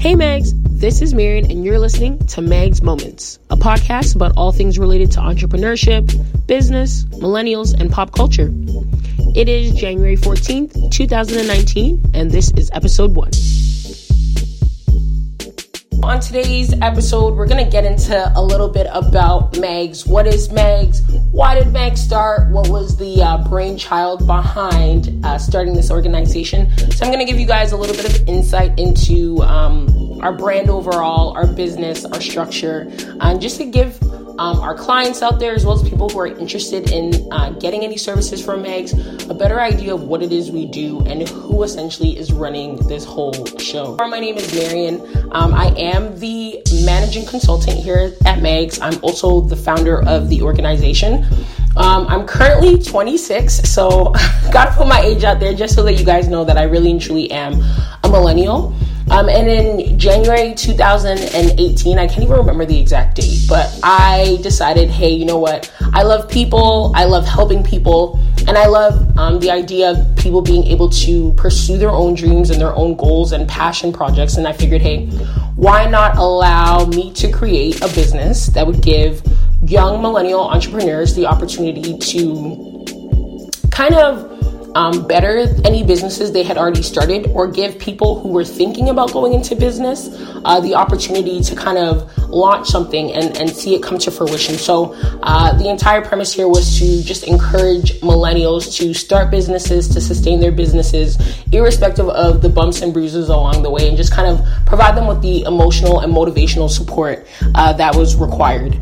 Hey, Mags. This is Marion, and you're listening to Mags Moments, a podcast about all things related to entrepreneurship, business, millennials, and pop culture. It is January 14th, 2019, and this is episode one. On today's episode, we're going to get into a little bit about Mags. What is Mags? Why did Mags start? What was the uh, brainchild behind uh, starting this organization? So, I'm going to give you guys a little bit of insight into um, our brand overall, our business, our structure, and just to give um, our clients out there, as well as people who are interested in uh, getting any services from Mags, a better idea of what it is we do and who essentially is running this whole show. My name is Marion. Um, I am the managing consultant here at Mags. I'm also the founder of the organization. Um, I'm currently 26, so gotta put my age out there just so that you guys know that I really and truly am a millennial. Um, and in January 2018, I can't even remember the exact date, but I decided, hey, you know what? I love people, I love helping people, and I love um, the idea of people being able to pursue their own dreams and their own goals and passion projects. And I figured, hey, why not allow me to create a business that would give young millennial entrepreneurs the opportunity to kind of um, better any businesses they had already started or give people who were thinking about going into business uh, the opportunity to kind of launch something and, and see it come to fruition. So, uh, the entire premise here was to just encourage millennials to start businesses, to sustain their businesses, irrespective of the bumps and bruises along the way, and just kind of provide them with the emotional and motivational support uh, that was required.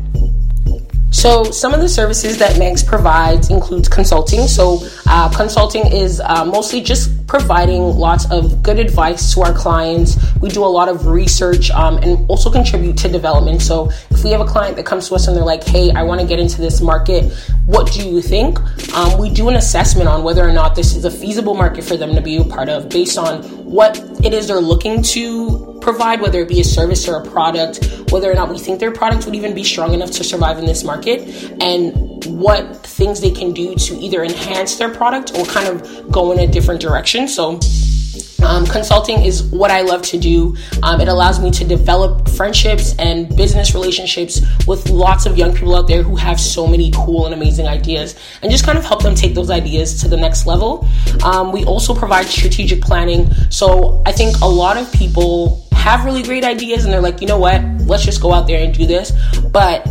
So, some of the services that Mags provides includes consulting. So, uh, consulting is uh, mostly just providing lots of good advice to our clients. We do a lot of research um, and also contribute to development. So, if we have a client that comes to us and they're like, "Hey, I want to get into this market. What do you think?" Um, we do an assessment on whether or not this is a feasible market for them to be a part of, based on what it is they're looking to provide, whether it be a service or a product, whether or not we think their product would even be strong enough to survive in this market, and what things they can do to either enhance their product or kind of go in a different direction. So, um, consulting is what I love to do. Um, it allows me to develop friendships and business relationships with lots of young people out there who have so many cool and amazing ideas and just kind of help them take those ideas to the next level. Um, we also provide strategic planning. So I think a lot of people have really great ideas and they're like, you know what, let's just go out there and do this. But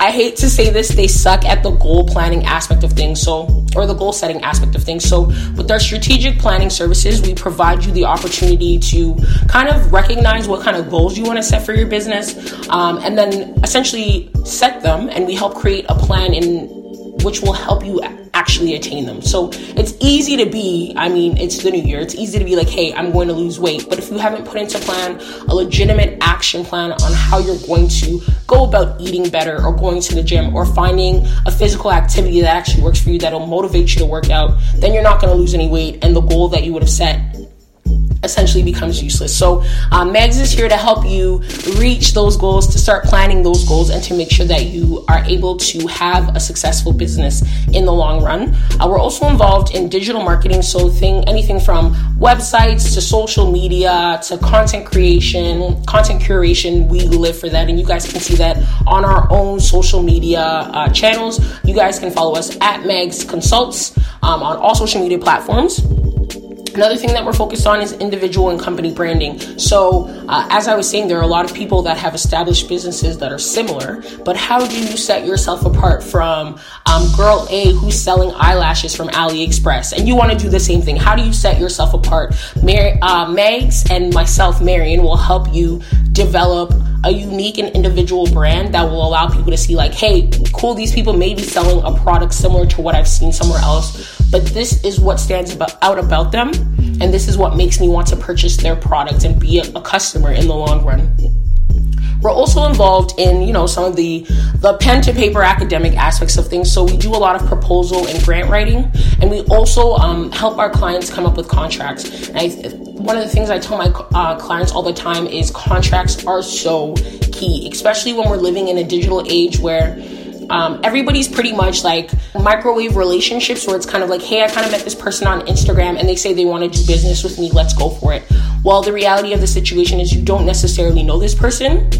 I hate to say this, they suck at the goal planning aspect of things. So, or the goal setting aspect of things. So, with our strategic planning services, we provide you the opportunity to kind of recognize what kind of goals you want to set for your business, um, and then essentially set them. And we help create a plan in which will help you actually attain them. So it's easy to be, I mean, it's the new year. It's easy to be like, hey, I'm going to lose weight. But if you haven't put into plan a legitimate action plan on how you're going to go about eating better or going to the gym or finding a physical activity that actually works for you that'll motivate you to work out, then you're not going to lose any weight. And the goal that you would have set essentially becomes useless. So, um, Mags is here to help you reach those goals, to start planning those goals, and to make sure that you are able to have a successful business in the long run. Uh, we're also involved in digital marketing, so thing anything from websites to social media to content creation, content curation. We live for that, and you guys can see that on our own social media uh, channels. You guys can follow us at Mags Consults um, on all social media platforms. Another thing that we're focused on is individual and company branding. So, uh, as I was saying, there are a lot of people that have established businesses that are similar, but how do you set yourself apart from um, girl A who's selling eyelashes from AliExpress and you want to do the same thing? How do you set yourself apart? Mary, uh, Mags and myself, Marion, will help you develop a unique and individual brand that will allow people to see, like, hey, cool, these people may be selling a product similar to what I've seen somewhere else but this is what stands about, out about them, and this is what makes me want to purchase their product and be a, a customer in the long run. We're also involved in, you know, some of the the pen to paper academic aspects of things. So we do a lot of proposal and grant writing, and we also um, help our clients come up with contracts. And I, one of the things I tell my uh, clients all the time is contracts are so key, especially when we're living in a digital age where um, everybody's pretty much like microwave relationships where it's kind of like, hey, I kind of met this person on Instagram and they say they want to do business with me. Let's go for it. Well, the reality of the situation is you don't necessarily know this person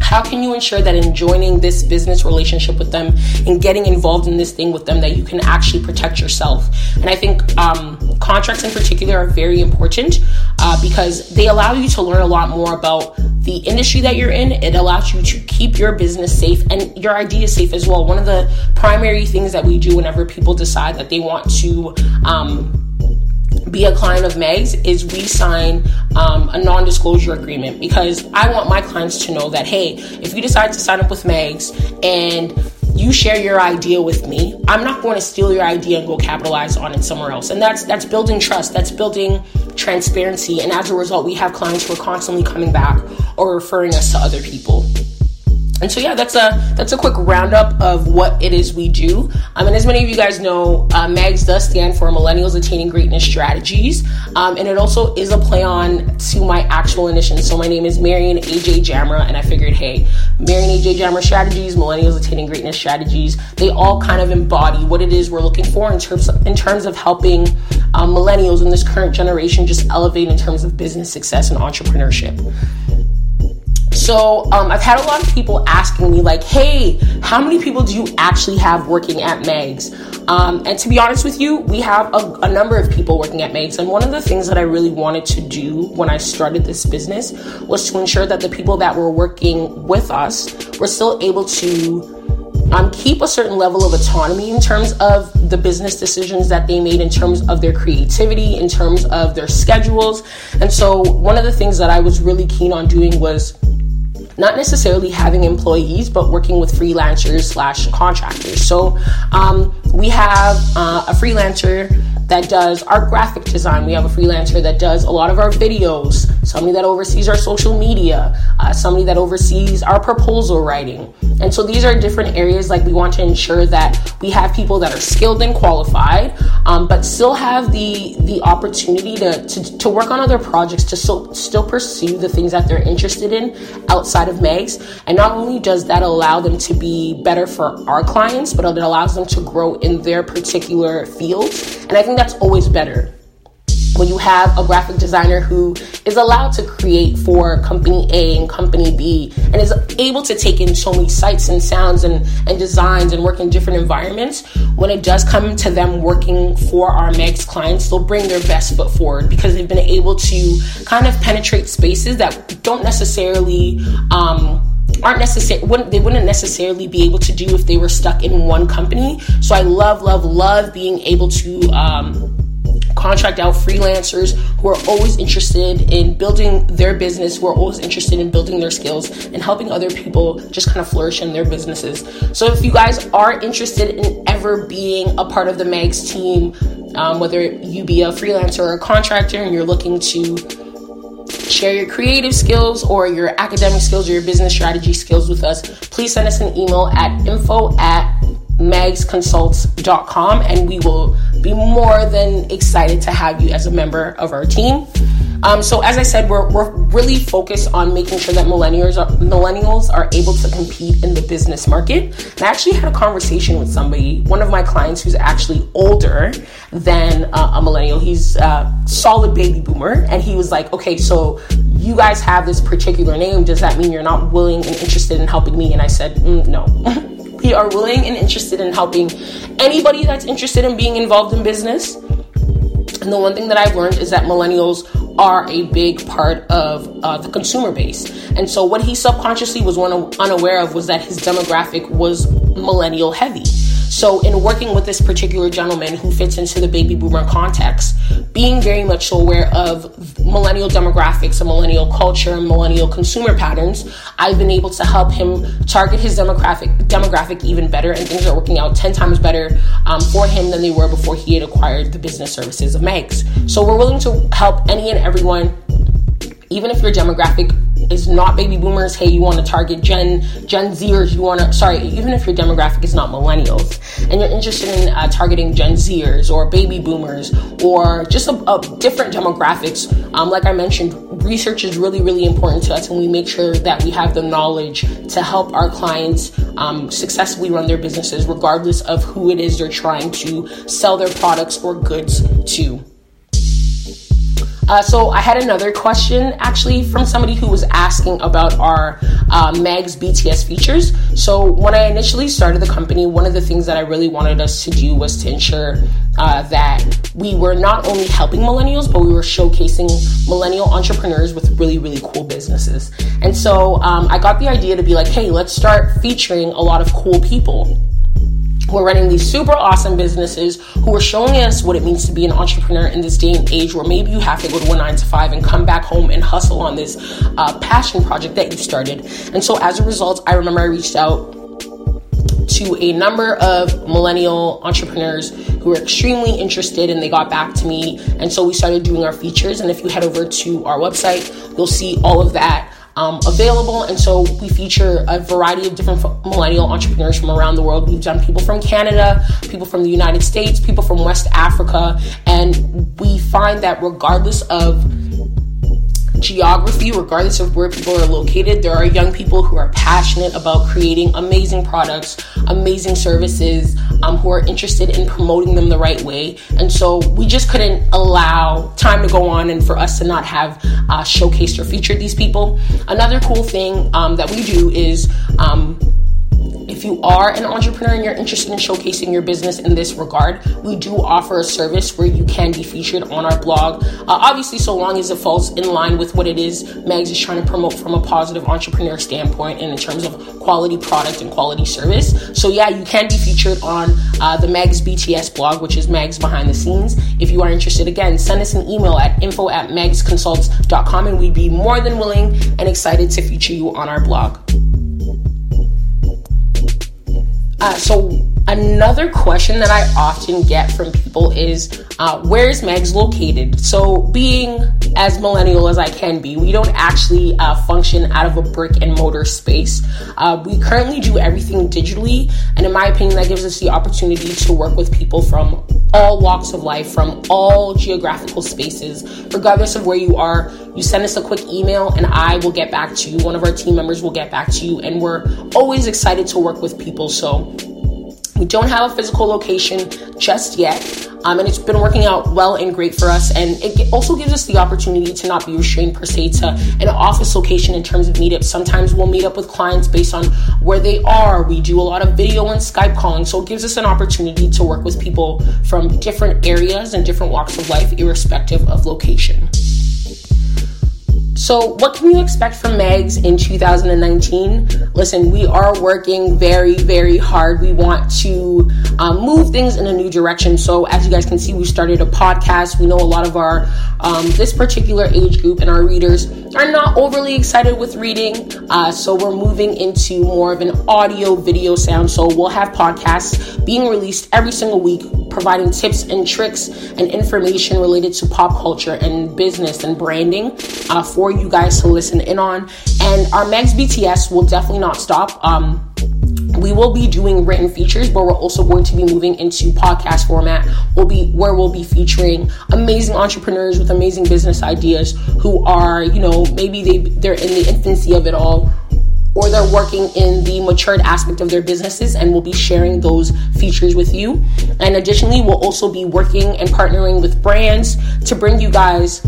how can you ensure that in joining this business relationship with them and getting involved in this thing with them that you can actually protect yourself and i think um, contracts in particular are very important uh, because they allow you to learn a lot more about the industry that you're in. It allows you to keep your business safe and your idea safe as well. One of the primary things that we do whenever people decide that they want to um, be a client of Mags is we sign um, a non disclosure agreement because I want my clients to know that, hey, if you decide to sign up with Mags and you share your idea with me, I'm not going to steal your idea and go capitalize on it somewhere else. And that's that's building trust, that's building transparency, and as a result, we have clients who are constantly coming back or referring us to other people. And so yeah, that's a that's a quick roundup of what it is we do. Um, and as many of you guys know, uh, MAGS does stand for Millennials Attaining Greatness Strategies, um, and it also is a play on to my actual initials. So my name is Marion AJ Jamra, and I figured, hey, Marion AJ Jamra Strategies, Millennials Attaining Greatness Strategies, they all kind of embody what it is we're looking for in terms of, in terms of helping um, millennials in this current generation just elevate in terms of business success and entrepreneurship. So um, I've had a lot of people asking me, like, hey, how many people do you actually have working at Mags? Um, and to be honest with you, we have a, a, number of people working at Mags. And one of the things that I really wanted to do when I started this business was to ensure that the people that were working with us were still able to um, keep a certain level of autonomy in terms of the business decisions that they made, in terms of their creativity, in terms of their schedules. And so, one of the things that I was really keen on doing was not necessarily having employees, but working with freelancers slash contractors. So um, we have uh, a freelancer that does our graphic design. We have a freelancer that does a lot of our videos, somebody that oversees our social media, uh, somebody that oversees our proposal writing. And so these are different areas like we want to ensure that we have people that are skilled and qualified, um, but still have the the opportunity to, to, to work on other projects to still, still pursue the things that they're interested in outside of Mags. And not only does that allow them to be better for our clients, but it allows them to grow in their particular field. And I think that's always better. When you have a graphic designer who is allowed to create for company A and company B and is able to take in so many sights and sounds and, and designs and work in different environments, when it does come to them working for our Mags clients, they'll bring their best foot forward because they've been able to kind of penetrate spaces that don't necessarily um, aren't necessary wouldn't they wouldn't necessarily be able to do if they were stuck in one company so i love love love being able to um, contract out freelancers who are always interested in building their business, who are always interested in building their skills and helping other people just kind of flourish in their businesses. So if you guys are interested in ever being a part of the Mags team, um, whether you be a freelancer or a contractor and you're looking to share your creative skills or your academic skills or your business strategy skills with us, please send us an email at info at magsconsults.com and we will be more than excited to have you as a member of our team. Um, so as I said, we're, we're really focused on making sure that millennials are, millennials are able to compete in the business market. And I actually had a conversation with somebody, one of my clients who's actually older than uh, a millennial. He's a solid baby boomer. And he was like, okay, so you guys have this particular name. Does that mean you're not willing and interested in helping me? And I said, mm, no. we are willing and interested in helping anybody that's interested in being involved in business. And the one thing that I've learned is that millennials are a big part of uh, the consumer base. And so, what he subconsciously was unaware of was that his demographic was millennial heavy. So, in working with this particular gentleman who fits into the baby boomer context, being very much so aware of millennial demographics and millennial culture and millennial consumer patterns, I've been able to help him target his demographic demographic even better, and things are working out ten times better um, for him than they were before he had acquired the business services of Mags. So, we're willing to help any and everyone even if your demographic is not baby boomers, hey, you want to target Gen Gen Zers, you want to sorry, even if your demographic is not millennials and you're interested in uh, targeting Gen Zers or baby boomers or just a, a different demographics, um, like I mentioned, research is really, really important to us, and we make sure that we have the knowledge to help our clients um, successfully run their businesses, regardless of who it is they're trying to sell their products or goods to. Uh, so I had another question actually from somebody who was asking about our uh, Mags BTS features. So when I initially started the company, one of the things that I really wanted us to do was to ensure uh, that we were not only helping millennials, but we were showcasing millennial entrepreneurs with really, really cool businesses. And so um, I got the idea to be like, hey, let's start featuring a lot of cool people who are running these super awesome businesses, who are showing us what it means to be an entrepreneur in this day and age where maybe you have to go to a nine to five and come back home and hustle on this uh, passion project that you started. And so as a result, I remember I reached out to a number of millennial entrepreneurs who were extremely interested and they got back to me. And so we started doing our features. And if you head over to our website, you'll see all of that um, available. And so we feature a variety of different millennial entrepreneurs from around the world. We've done people from Canada, people from the United States, people from West Africa. And we find that regardless of geography, regardless of where people are located, there are young people who are passionate about creating amazing products, amazing services, um, who are interested in promoting them the right way. And so we just couldn't allow time to go on and for us to not have uh, showcased or featured these people. Another cool thing um, that we do is um, you are an entrepreneur and you're interested in showcasing your business in this regard, we do offer a service where you can be featured on our blog. Uh, obviously, so long as it falls in line with what it is Mags is trying to promote from a positive entrepreneur standpoint and in terms of quality product and quality service. So, yeah, you can be featured on uh, the Mags BTS blog, which is Mags Behind the Scenes. If you are interested, again, send us an email at info at magsconsults.com and we'd be more than willing and excited to feature you on our blog. Uh, so another question that I often get from people is, uh, where is Mags located? So being as millennial as I can be, we don't actually uh, function out of a brick and mortar space. Uh, we currently do everything digitally, and in my opinion, that gives us the opportunity to work with people from all walks of life, from all geographical spaces, regardless of where you are. You send us a quick email, and I will get back to you. One of our team members will get back to you, and we're always excited to work with people. So we don't have a physical location just yet, um, and it's been working out well and great for us. And it also gives us the opportunity to not be restrained per se to an office location in terms of meetups. Sometimes we'll meet up with clients based on where they are. We do a lot of video and Skype calling, so it gives us an opportunity to work with people from different areas and different walks of life, irrespective of location. So, what can you expect from Mags in 2019? Listen, we are working very, very hard. We want to um, move things in a new direction. So, as you guys can see, we started a podcast. We know a lot of our um, this particular age group and our readers are not overly excited with reading. Uh, so, we're moving into more of an audio video sound. So, we'll have podcasts being released every single week, providing tips and tricks and information related to pop culture and business and branding uh, for you guys to listen in on. And our Mags BTS will definitely not stop. Um, we will be doing written features, but we're also going to be moving into podcast format. We'll be where we'll be featuring amazing entrepreneurs with amazing business ideas who are, you know, maybe they they're in the infancy of it all or they're working in the matured aspect of their businesses and we'll be sharing those features with you. And additionally, we'll also be working and partnering with brands to bring you guys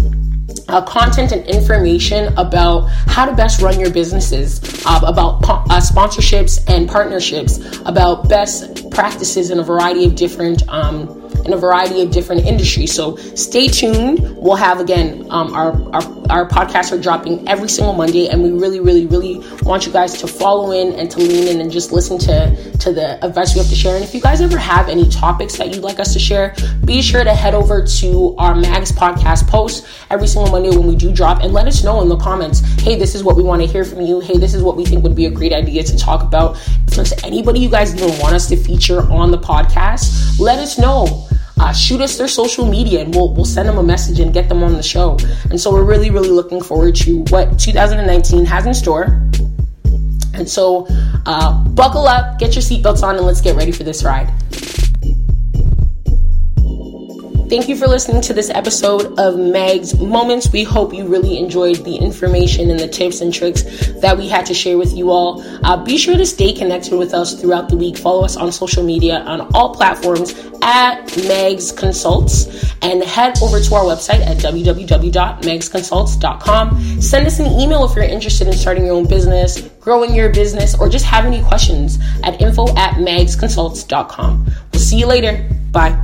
uh, content and information about how to best run your businesses, uh, about po- uh, sponsorships and partnerships, about best practices in a variety of different um, in a variety of different industries. So stay tuned. We'll have again um, our, our our podcasts are dropping every single Monday, and we really, really, really want you guys to follow in and to lean in and just listen to to the advice we have to share. And if you guys ever have any topics that you'd like us to share, be sure to head over to our Mags podcast post every single Monday when we do drop, and let us know in the comments. Hey, this is what we want to hear from you. Hey, this is what we think would be a great idea to talk about. If there's anybody you guys even want us to feature on the podcast, let us know uh, shoot us their social media and we'll, we'll send them a message and get them on the show. And so we're really, really looking forward to what 2019 has in store. And so uh, buckle up, get your seatbelts on, and let's get ready for this ride. Thank you for listening to this episode of Mags Moments. We hope you really enjoyed the information and the tips and tricks that we had to share with you all. Uh, be sure to stay connected with us throughout the week. Follow us on social media on all platforms at Mags Consults and head over to our website at www.magsconsults.com. Send us an email if you're interested in starting your own business, growing your business, or just have any questions at info at magsconsults.com. We'll see you later. Bye.